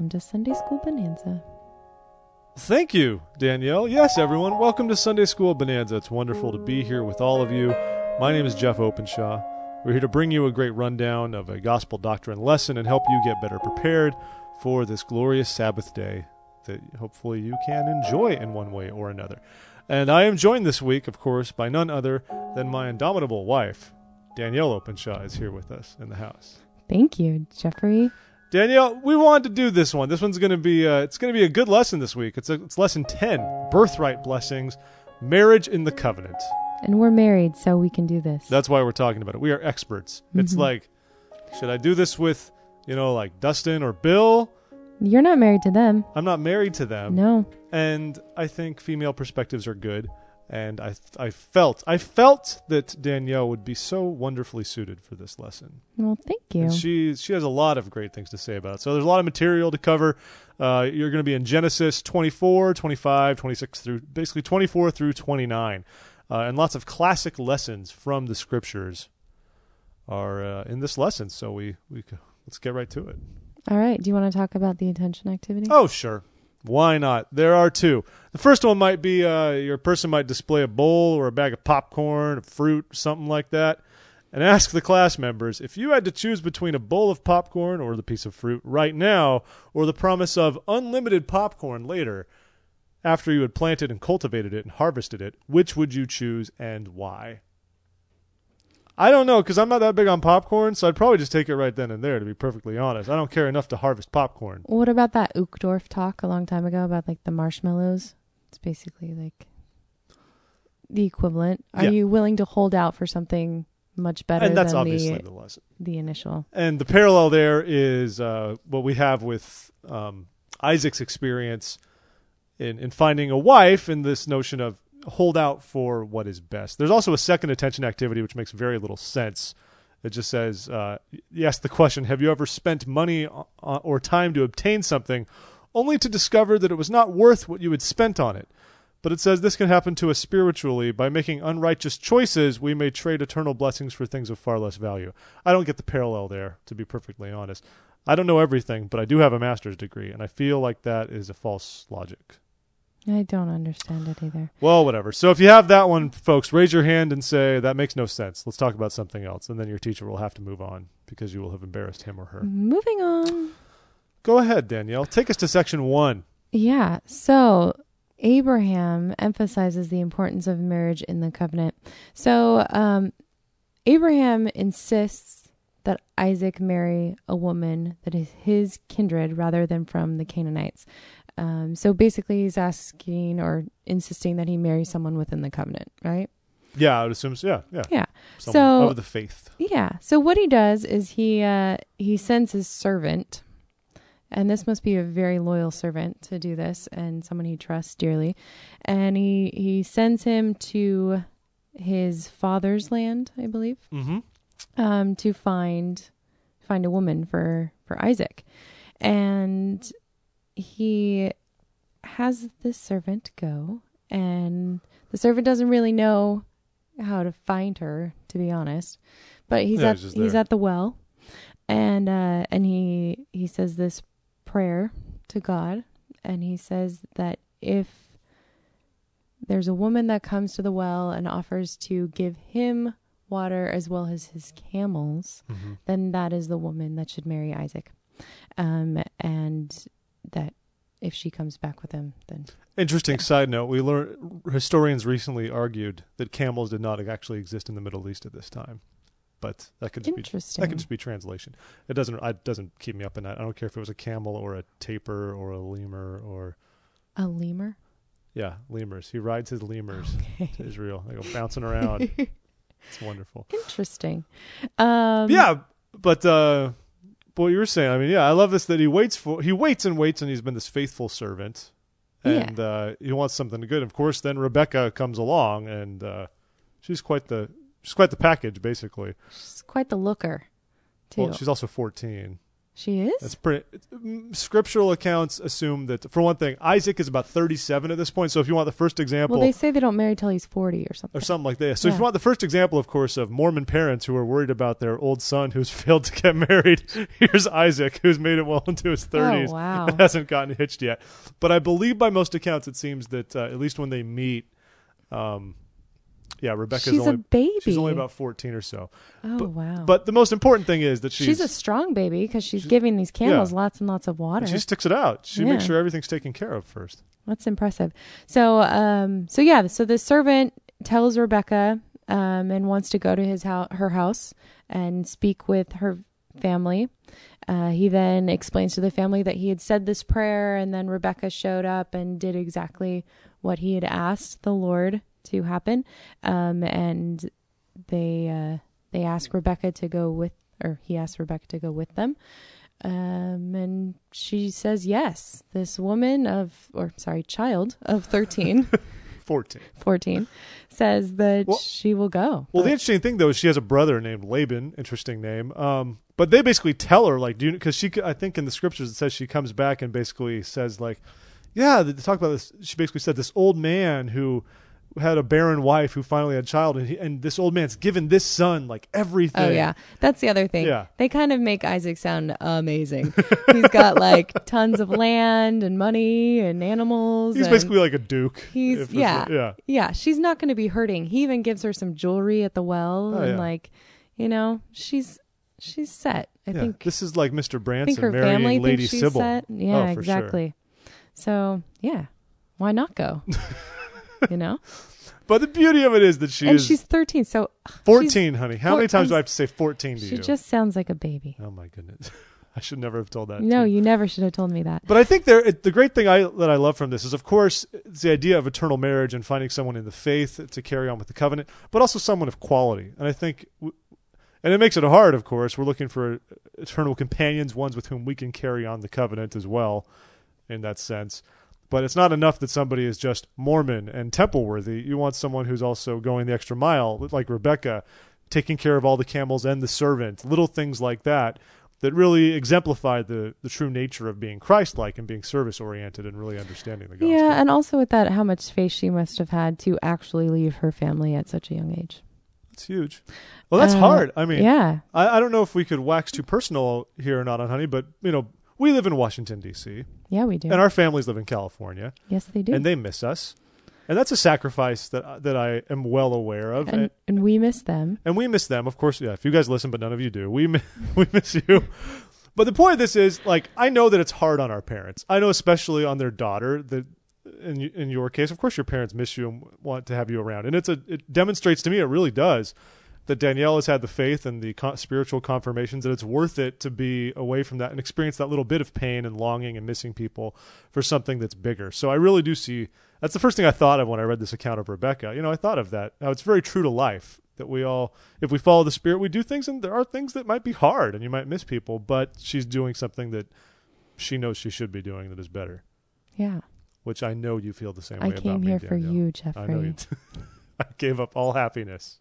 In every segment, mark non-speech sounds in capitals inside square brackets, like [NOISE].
welcome to Sunday School Bonanza. Thank you, Danielle. Yes, everyone, welcome to Sunday School Bonanza. It's wonderful to be here with all of you. My name is Jeff Openshaw. We're here to bring you a great rundown of a gospel doctrine lesson and help you get better prepared for this glorious Sabbath day that hopefully you can enjoy in one way or another. And I am joined this week, of course, by none other than my indomitable wife, Danielle Openshaw, is here with us in the house. Thank you, Jeffrey. Danielle, we wanted to do this one. This one's going to be uh, it's going to be a good lesson this week. It's a, it's lesson 10, birthright blessings, marriage in the covenant. And we're married, so we can do this. That's why we're talking about it. We are experts. It's Mhm. like should I do this with, you know, like Dustin or Bill? You're not married to them. I'm not married to them. No. And I think female perspectives are good. And I I felt I felt that Danielle would be so wonderfully suited for this lesson. Well, thank you. And she she has a lot of great things to say about it. So there's a lot of material to cover. Uh, you're going to be in Genesis 24, 25, 26 through basically 24 through 29, uh, and lots of classic lessons from the scriptures are uh, in this lesson. So we we let's get right to it. All right. Do you want to talk about the attention activity? Oh sure, why not? There are two. The first one might be uh, your person might display a bowl or a bag of popcorn, fruit, something like that. and ask the class members if you had to choose between a bowl of popcorn or the piece of fruit right now or the promise of unlimited popcorn later after you had planted and cultivated it and harvested it which would you choose and why i don't know because i'm not that big on popcorn so i'd probably just take it right then and there to be perfectly honest i don't care enough to harvest popcorn What about that Uchtdorf talk a long time ago about like the marshmallows? It's basically like the equivalent. Are Yeah. you willing to hold out for something much better and that's than obviously the the lesson the initial? And the parallel there is uh, what we have with um, Isaac's experience in, in finding a wife and this notion of hold out for what is best. There's also a second attention activity which makes very little sense. It just says, uh, ask the question, have you ever spent money or time to obtain something only to discover that it was not worth what you had spent on it? But it says this can happen to us spiritually. By making unrighteous choices, we may trade eternal blessings for things of far less value. I don't get the parallel there, to be perfectly honest. I don't know everything, but I do have a master's degree, and I feel like that is a false logic. I don't understand it either. Well, whatever. So if you have that one, folks, raise your hand and say, that makes no sense. Let's talk about something else. And then your teacher will have to move on because you will have embarrassed him or her. Moving on. Go ahead, Danielle. Take us to section one. Yeah. So Abraham emphasizes the importance of marriage in the covenant. So um, Abraham insists that Isaac marry a woman that is his kindred rather than from the Canaanites. Um, so basically, he's asking or insisting that he marry someone within the covenant, right? Yeah, I would assume so. Yeah, yeah. Yeah. Someone So- of the faith. Yeah. So what he does is he uh, he sends his servant, and this must be a very loyal servant to do this, and someone he trusts dearly, and he he sends him to his father's land, I believe, Mm-hmm. um, to find find a woman for for Isaac, and he has this servant go, and the servant doesn't really know how to find her, to be honest, but he's Yeah, at he's he's at the well, and uh, and he he says this prayer to God, and he says that if there's a woman that comes to the well and offers to give him water as well as his camels, Mm-hmm. then that is the woman that should marry Isaac. Um, and that if she comes back with him, then Interesting Yeah. side note: We learned historians recently argued that camels did not actually exist in the Middle East at this time, but that could just be interesting. that could just be translation. It doesn't it doesn't keep me up at night. I don't care if it was a camel or a tapir or a lemur or a lemur. yeah, lemurs. He rides his lemurs [LAUGHS] Okay. to Israel. They go bouncing around. [LAUGHS] it's wonderful. Interesting. Um, yeah, but uh, what you were saying, I mean, yeah, I love this that he waits for he waits and waits, and he's been this faithful servant, Yeah. and uh, he wants something good. Of course, then Rebecca comes along, and uh, she's quite the she's quite the package, basically. she's quite the looker, too. Well, she's also fourteen. She is. That's pretty. mm, Scriptural accounts assume that, for one thing, Isaac is about 37 at this point. So if you want the first example, well, they say they don't marry till he's forty or something. or something like that. So if you want the first example, of course, of Mormon parents who are worried about their old son who's [LAUGHS] failed to get married, [LAUGHS] here's Isaac, who's made it well into his 30s. Oh wow. and [LAUGHS] hasn't gotten hitched yet. But I believe by most accounts, it seems that uh, at least when they meet, um, yeah, Rebecca's she's only a baby. she's only about 14 or so. Oh but- wow. But the most important thing is that she's, she's, a strong baby because she's, she's- giving these camels yeah. lots and lots of water. and she sticks it out. She makes sure everything's taken care of first. That's impressive. So, um, so yeah, so the servant tells Rebecca, um, and wants to go to his house, her house, and speak with her family. Uh, he then explains to the family that he had said this prayer, and then Rebecca showed up and did exactly what he had asked the Lord to happen. Um, and they uh, they asked Rebecca to go with, or he asked Rebecca to go with them. Um, and she says yes. This woman of, or sorry, child of 13, [LAUGHS] 14. 14, says that Well- she will go. Well, the interesting thing though is she has a brother named Laban. Interesting name. Um, but they basically tell her like, do you? Because she, I think in the scriptures it says she comes back and basically says like, yeah, they talk about this. She basically said this old man who had a barren wife who finally had a child, and he, and this old man's given this son like everything. Oh yeah, that's the other thing. Yeah. They kind of make Isaac sound amazing. [LAUGHS] He's got like tons of land and money and animals. He's and basically like a duke. he's yeah, yeah. yeah. She's not going to be hurting. He even gives her some jewelry at the well, Oh, and yeah. like, you know, she's she's set. I yeah. think this is like Mr. Branson her marrying family Lady Sybil. set. Oh, yeah, Oh, for sure. exactly. So yeah, why not go? [LAUGHS] you know, [LAUGHS] But the beauty of it is that she and is she's thirteen, so 14, honey. How many times um, do I'm- have to say 14 to she you? just sounds like a baby. oh my goodness. [LAUGHS] I should never have told that. No, to you. you never should have told me that. But I think there, it, the great thing I, that I love from this is, of course, it's the idea of eternal marriage and finding someone in the faith to carry on with the covenant, but also someone of quality. And I think, w- and it makes it hard, of course. We're looking for eternal companions, ones with whom we can carry on the covenant as well, in that sense. But it's not enough that somebody is just Mormon and temple worthy. You want someone who's also going the extra mile, like Rebecca, taking care of all the camels and the servant, little things like that that really exemplify the, the true nature of being Christ like and being service oriented and really understanding the gospel. Yeah, and also with that, how much faith she must have had to actually leave her family at such a young age. It's huge. Well, that's Uh, hard. I mean, yeah, I, I don't know if we could wax too personal here or not on Honey, but, you know, we live in Washington, D.C., yeah, we do. and our families live in California, yes, they do. and they miss us. And that's a sacrifice that uh, that I am well aware of. and, and we miss them. and we miss them, of course. Yeah, if you guys listen, but none of you do, we [LAUGHS] we miss you. But the point of this is, like, I know that it's hard on our parents. I know, especially on their daughter, that in in your case, of course, your parents miss you and want to have you around, and it's a it demonstrates to me, it really does, that Danielle has had the faith and the spiritual confirmations that it's worth it to be away from that and experience that little bit of pain and longing and missing people for something that's bigger. So I really do see. That's the first thing I thought of when I read this account of Rebecca. You know, I thought of that. Now it's very true to life that we all, if we follow the Spirit, we do things, and there are things that might be hard, and you might miss people, but she's doing something that she knows she should be doing that is better. Yeah, Which I know you feel the same I way about came me, here for Danielle. you, I know you. Jeffrey, [LAUGHS] I gave up all happiness.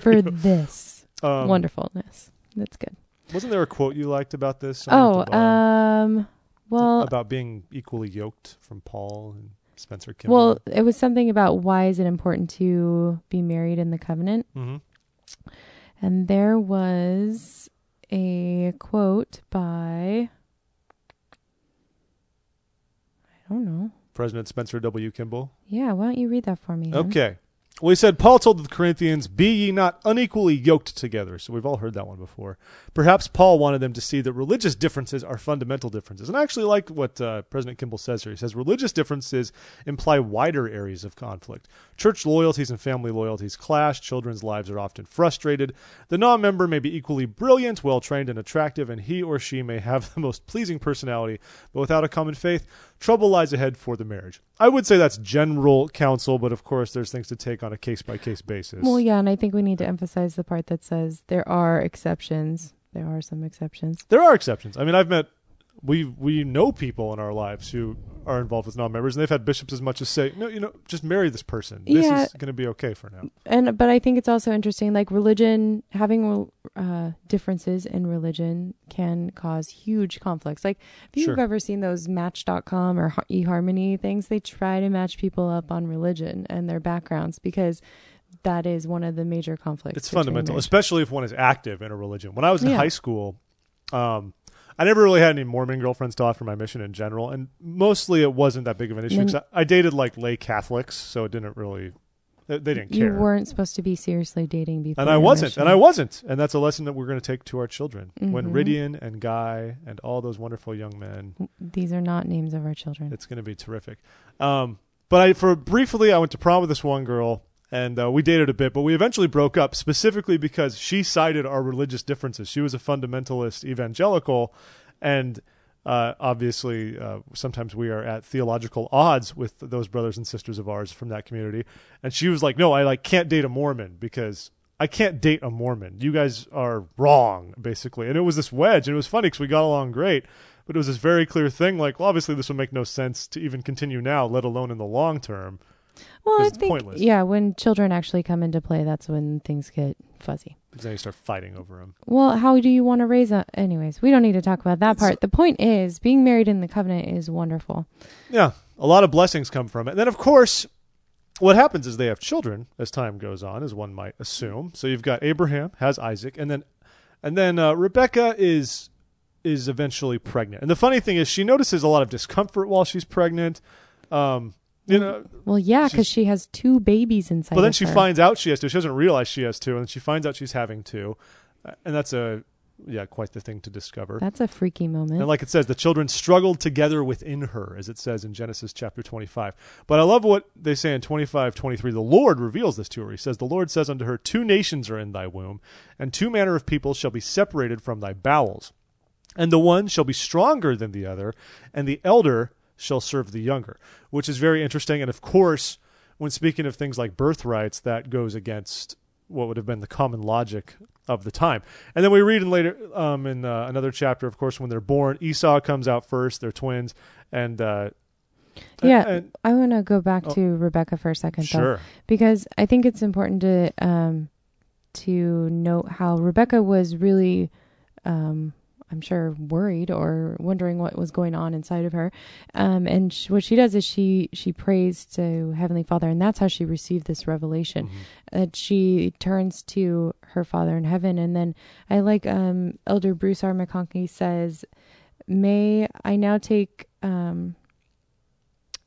For [LAUGHS] this Um, wonderfulness. That's good. Wasn't there a quote you liked about this? Oh, at the bottom? um, well, about being equally yoked from Paul and Spencer Kimball. well, it was something about why is it important to be married in the covenant, hmm and there was a quote by I don't know. President Spencer W. Kimball. Yeah, why don't you read that for me? Okay. Well, he said, Paul told the Corinthians, Be ye not unequally yoked together. So we've all heard that one before. Perhaps Paul wanted them to see that religious differences are fundamental differences. And I actually like what uh, President Kimball says here. He says, Religious differences imply wider areas of conflict. Church loyalties and family loyalties clash. Children's lives are often frustrated. The non member may be equally brilliant, well trained, and attractive, and he or she may have [LAUGHS] the most pleasing personality, but without a common faith, trouble lies ahead for the marriage. I would say that's general counsel, but of course, there's things to take on a case by case basis. Well, yeah, and I think we need to emphasize the part that says there are exceptions. There are some exceptions. There are exceptions. I mean, I've met we we know people in our lives who are involved with non-members, and they've had bishops as much as say, no, you know, just marry this person. This Yeah. is going to be okay for now. and but I think it's also interesting. Like religion, having uh, differences in religion can cause huge conflicts. Like if you've Sure. ever seen those Match.com or eHarmony things, they try to match people up on religion and their backgrounds because that is one of the major conflicts. It's fundamental, marriage. especially if one is active in a religion. When I was in Yeah. high school, um, I never really had any Mormon girlfriends till after my mission in general, and mostly it wasn't that big of an issue. 'cause I, I dated like lay Catholics, so it didn't really. They, didn't care. You weren't supposed to be seriously dating before. and I wasn't, and I wasn't, and that's a lesson that we're going to take to our children. When Mhm. Ridian and Guy and all those wonderful young men These are not names of our children. It's going to be terrific. Um, but I, for briefly, I went to prom with this one girl, and uh, we dated a bit. But we eventually broke up specifically because she cited our religious differences. She was a fundamentalist evangelical, and uh, obviously, uh, sometimes we are at theological odds with those brothers and sisters of ours from that community. And she was like, "No, I like can't date a Mormon because." I can't date a Mormon. You guys are wrong, basically. And it was this wedge, and it was funny because we got along great but it was this very clear thing like well obviously this would make no sense to even continue now let alone in the long term Well, I it's think pointless. yeah, when children actually come into play, that's when things get fuzzy. because then you start fighting over them Well, how do you want to raise a? Anyways, we don't need to talk about that part. The point is, being married in the covenant is wonderful. yeah a lot of blessings come from it and then of course what happens is they have children as time goes on as one might assume so you've got abraham has isaac and then and then uh, rebecca is is eventually pregnant and the funny thing is she notices a lot of discomfort while she's pregnant um you know Well, yeah, because she has two babies inside. But then she her. finds out she has two. She doesn't realize she has two, and then she finds out she's having two, Uh, and that's a yeah, quite the thing to discover. That's a freaky moment. And like it says, the children struggled together within her, as it says in Genesis chapter 25. But I love what they say in 25, 23. The Lord reveals this to her. He says, The Lord says unto her, Two nations are in thy womb, and two manner of people shall be separated from thy bowels. And the one shall be stronger than the other, and the elder shall serve the younger, which is very interesting. And of course, when speaking of things like birthrights, that goes against what would have been the common logic of the time. And then we read in later um, in uh, another chapter, of course, when they're born, Esau comes out first. They're twins, and uh, Yeah, and- I want to go back Oh. to Rebecca for a second, though. sure, because I think it's important to um, to note how Rebecca was really, um, I'm sure, worried or wondering what was going on inside of her. Um, and sh- what she does is she she prays to Heavenly Father, and that's how she received this revelation. Mhm. That she turns to her Father in heaven, and then I like um, Elder Bruce R. McConkie says, "May I now take." Um,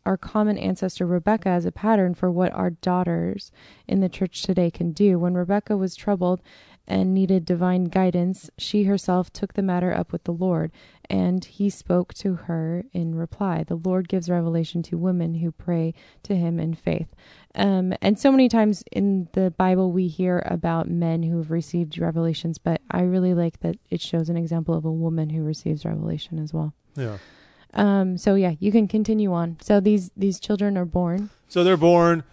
our common ancestor Rebecca as a pattern for what our daughters in the church today can do. When Rebecca was troubled and needed divine guidance, she herself took the matter up with the Lord, and he spoke to her in reply. The Lord gives revelation to women who pray to him in faith. Um, and so many times in the Bible, we hear about men who have received revelations, but I really like that it shows an example of a woman who receives revelation as well. yeah. Um, so yeah, you can continue on. So these these children are born. So they're born,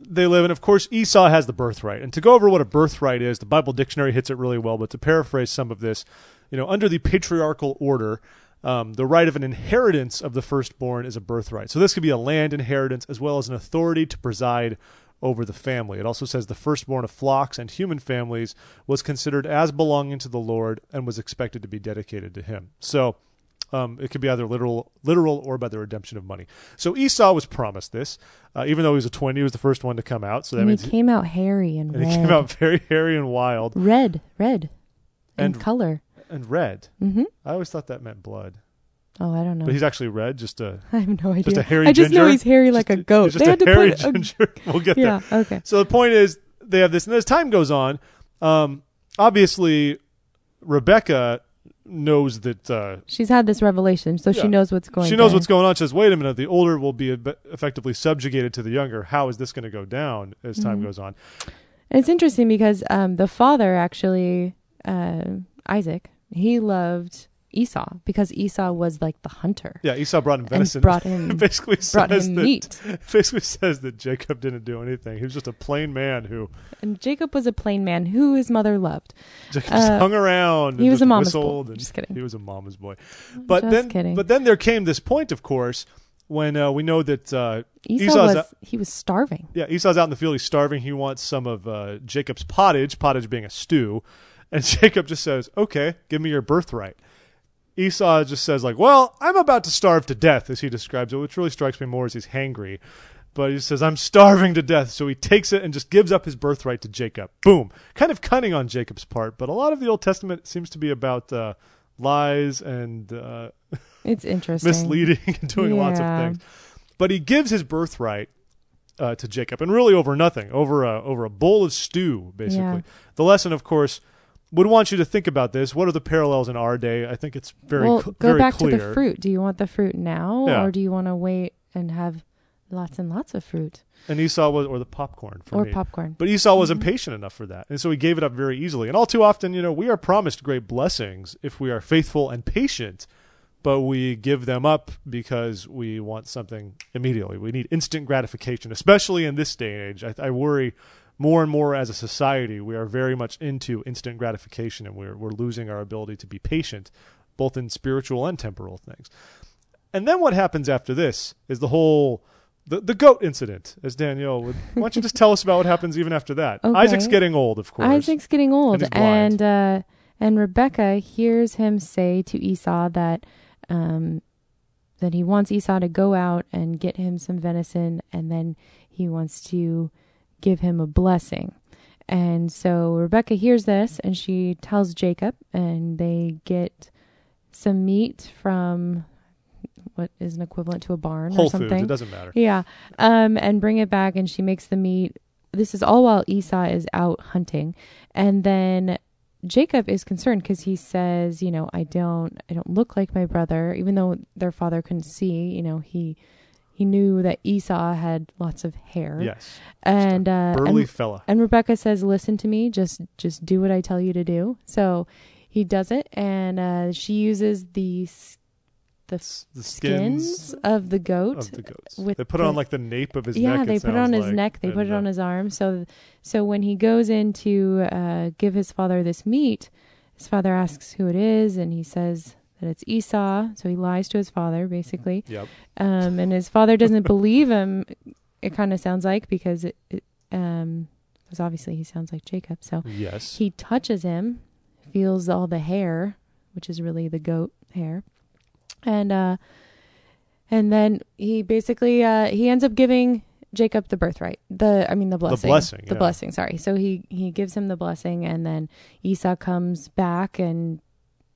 they live, and of course Esau has the birthright. And to go over what a birthright is, the Bible dictionary hits it really well. But to paraphrase some of this, you know, under the patriarchal order, um, the right of an inheritance of the firstborn is a birthright. So this could be a land inheritance as well as an authority to preside over the family. It also says the firstborn of flocks and human families was considered as belonging to the Lord and was expected to be dedicated to Him. So. Um, it could be either literal, literal, or by the redemption of money. So Esau was promised this, uh, even though he was a twin. He was the first one to come out. So that and means he came out hairy and, and [LAUGHS] red. he came out very hairy and wild red, red, in And- color. and red. hmm I always thought that meant blood, Oh, I don't know. but he's actually red. Just a [LAUGHS] I have no idea. just a hairy I just ginger. know he's hairy like Just a goat. Just they a had to hairy put a, ginger. [LAUGHS] we'll get there. yeah. Okay. So the point is, they have this, and as time goes on, um, obviously, Rebecca knows that uh, She's had this revelation, so Yeah. she knows what's going. On. She knows on. what's going on. She says, "Wait a minute, the older will be effectively subjugated to the younger. How is this going to go down as time Mhm. goes on?" And it's interesting because um, the father actually, uh, Isaac, he loved Esau because Esau was like the hunter Yeah, Esau brought him venison. brought him [LAUGHS] basically brought says him that meat. [LAUGHS] basically says that Jacob didn't do anything. He was just a plain man who And Jacob was a plain man who his mother loved. just Uh, hung around. he and was just a mama's boy. Just kidding. He was a mama's boy. But Just then, kidding. but then there came this point, of course, when uh, we know that uh, Esau Esau's was a- he was starving. yeah Esau's out in the field. He's starving. He wants some of uh, Jacob's pottage. Pottage being a stew, and [LAUGHS] Jacob just says, "Okay, give me your birthright." Esau just says like, "Well, I'm about to starve to death," as he describes it, which really strikes me more as he's hangry. But he says, "I'm starving to death," so he takes it and just gives up his birthright to Jacob. Boom, kind of cunning on Jacob's part, but a lot of the Old Testament seems to be about uh, lies and uh, [LAUGHS] It's interesting. misleading and doing lots of things. But he gives his birthright uh, to Jacob, and really over nothing, over a over a bowl of stew, basically. Yeah. The lesson, of course, would want you to think about this. What are the parallels in our day? I think it's very well, cl- go very back clear. to the fruit. Do you want the fruit now, Yeah. or do you want to wait and have lots and lots of fruit And Esau was, or the popcorn for or me. popcorn? But Esau was Mhm. impatient enough for that. And so he gave it up very easily. And all too often, you know, we are promised great blessings if we are faithful and patient, but we give them up because we want something immediately. We need instant gratification, especially in this day and age. I, I worry more and more as a society, we are very much into instant gratification and we're, we're losing our ability to be patient, both in spiritual and temporal things. And then what happens after this is the whole the, the goat incident, as Danielle would. Why don't you just tell us about what happens even after that? [LAUGHS] Okay. Isaac's getting old, of course. Isaac's getting old, blind. and uh, and Rebecca hears him say to Esau that um, that he wants Esau to go out and get him some venison, and then he wants to give him a blessing. And so Rebecca hears this, and she tells Jacob, and they get some meat from what is an equivalent to a barn Whole or something. Foods. It doesn't matter. Yeah. Um, and bring it back, and she makes the meat. This is all while Esau is out hunting, and then Jacob is concerned because he says, you know, I don't, I don't look like my brother, even though their father couldn't see. You know, he he knew that Esau had lots of hair, Yes. and uh, Burly and, fella. and Rebecca says, "Listen to me. Just just do what I tell you to do." So he does it, and uh, she uses the the S- the skins, skins of the goat of the goats. They put it on like the nape of his yeah, neck. Yeah, they put it on his like, neck. They put it on uh, his arm. So, so when he goes in to uh, give his father this meat, his father asks who it is, and he says that it's Esau. So he lies to his father, basically. Yep. Um, and his father doesn't [LAUGHS] believe him. It kind of sounds like because it, it um, because obviously he sounds like Jacob. So Yes. he touches him, feels all the hair, which is really the goat hair, and uh, and then he basically uh, he ends up giving Jacob the birthright. The I mean the blessing. The blessing, The yeah. blessing. Sorry. So he he gives him the blessing, and then Esau comes back and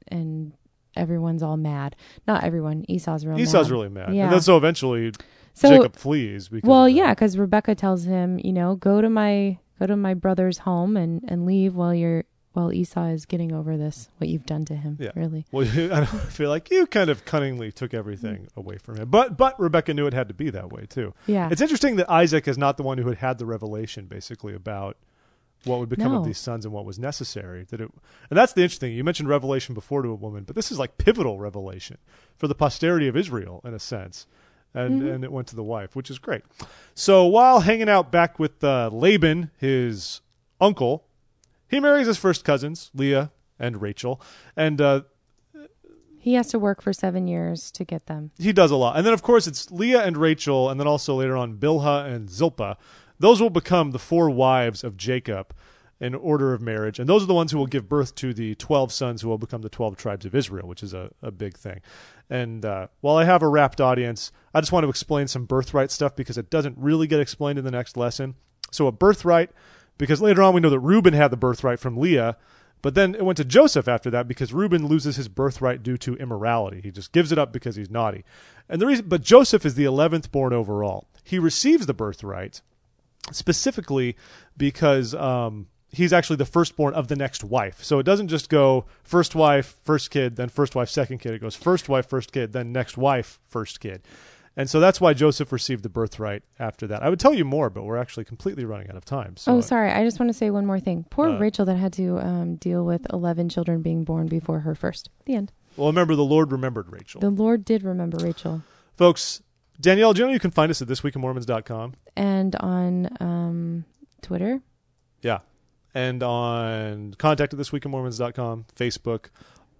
and everyone's all mad. Not everyone. Esau's real. Esau's mad. really mad. Yeah. And then so eventually So Jacob flees. Because well, yeah, because Rebecca tells him, you know, go to my go to my brother's home and and leave while you're while Esau is getting over this what you've done to him. Yeah. Really. Well, [LAUGHS] I don't feel like you kind of cunningly took everything away from him. But but Rebecca knew it had to be that way too. Yeah. It's interesting that Isaac is not the one who had had the revelation, basically, about what would become of these sons and what was necessary. That it, and that's the interesting. You mentioned revelation before to a woman, but this is like pivotal revelation for the posterity of Israel, in a sense. And Mhm. and it went to the wife, which is great. So while hanging out back with uh, Laban, his uncle, he marries his first cousins, Leah and Rachel, and uh, he has to work for seven years to get them. he does a lot. And then, of course, it's Leah and Rachel, and then also later on Bilhah and Zilpah. Those will become the four wives of Jacob in order of marriage. And those are the ones who will give birth to the 12 sons who will become the 12 tribes of Israel, which is a, a big thing. And uh, while I have a rapt audience, I just want to explain some birthright stuff because it doesn't really get explained in the next lesson. So, a birthright, because later on we know that Reuben had the birthright from Leah. But then it went to Joseph after that because Reuben loses his birthright due to immorality. He just gives it up because he's naughty. And the reason, but Joseph is the 11th born overall. He receives the birthright specifically because um, he's actually the firstborn of the next wife. So it doesn't just go first wife, first kid, then first wife, second kid. It goes first wife, first kid, then next wife, first kid. And so that's why Joseph received the birthright after that. I would tell you more, but we're actually completely running out of time. So oh, sorry. I just want to say one more thing. Poor Uh, Rachel that had to um, deal with 11 children being born before her first. The end. Well, remember, the Lord remembered Rachel. The Lord did remember Rachel. Folks, Danielle, do you know you can find us at thisweekinmormons.com? And on um, Twitter. Yeah. And on contact at thisweekinmormons.com, Facebook.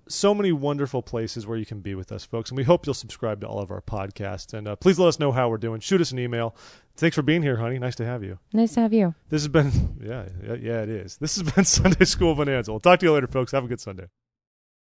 So many wonderful places where you can be with us, folks. And we hope you'll subscribe to all of our podcasts. And uh, please let us know how we're doing. Shoot us an email. Thanks for being here, honey. Nice to have you. Nice to have you. This has been, [LAUGHS] yeah, yeah, yeah, it is. This has been [LAUGHS] Sunday School Bonanza. We'll talk to you later, folks. Have a good Sunday.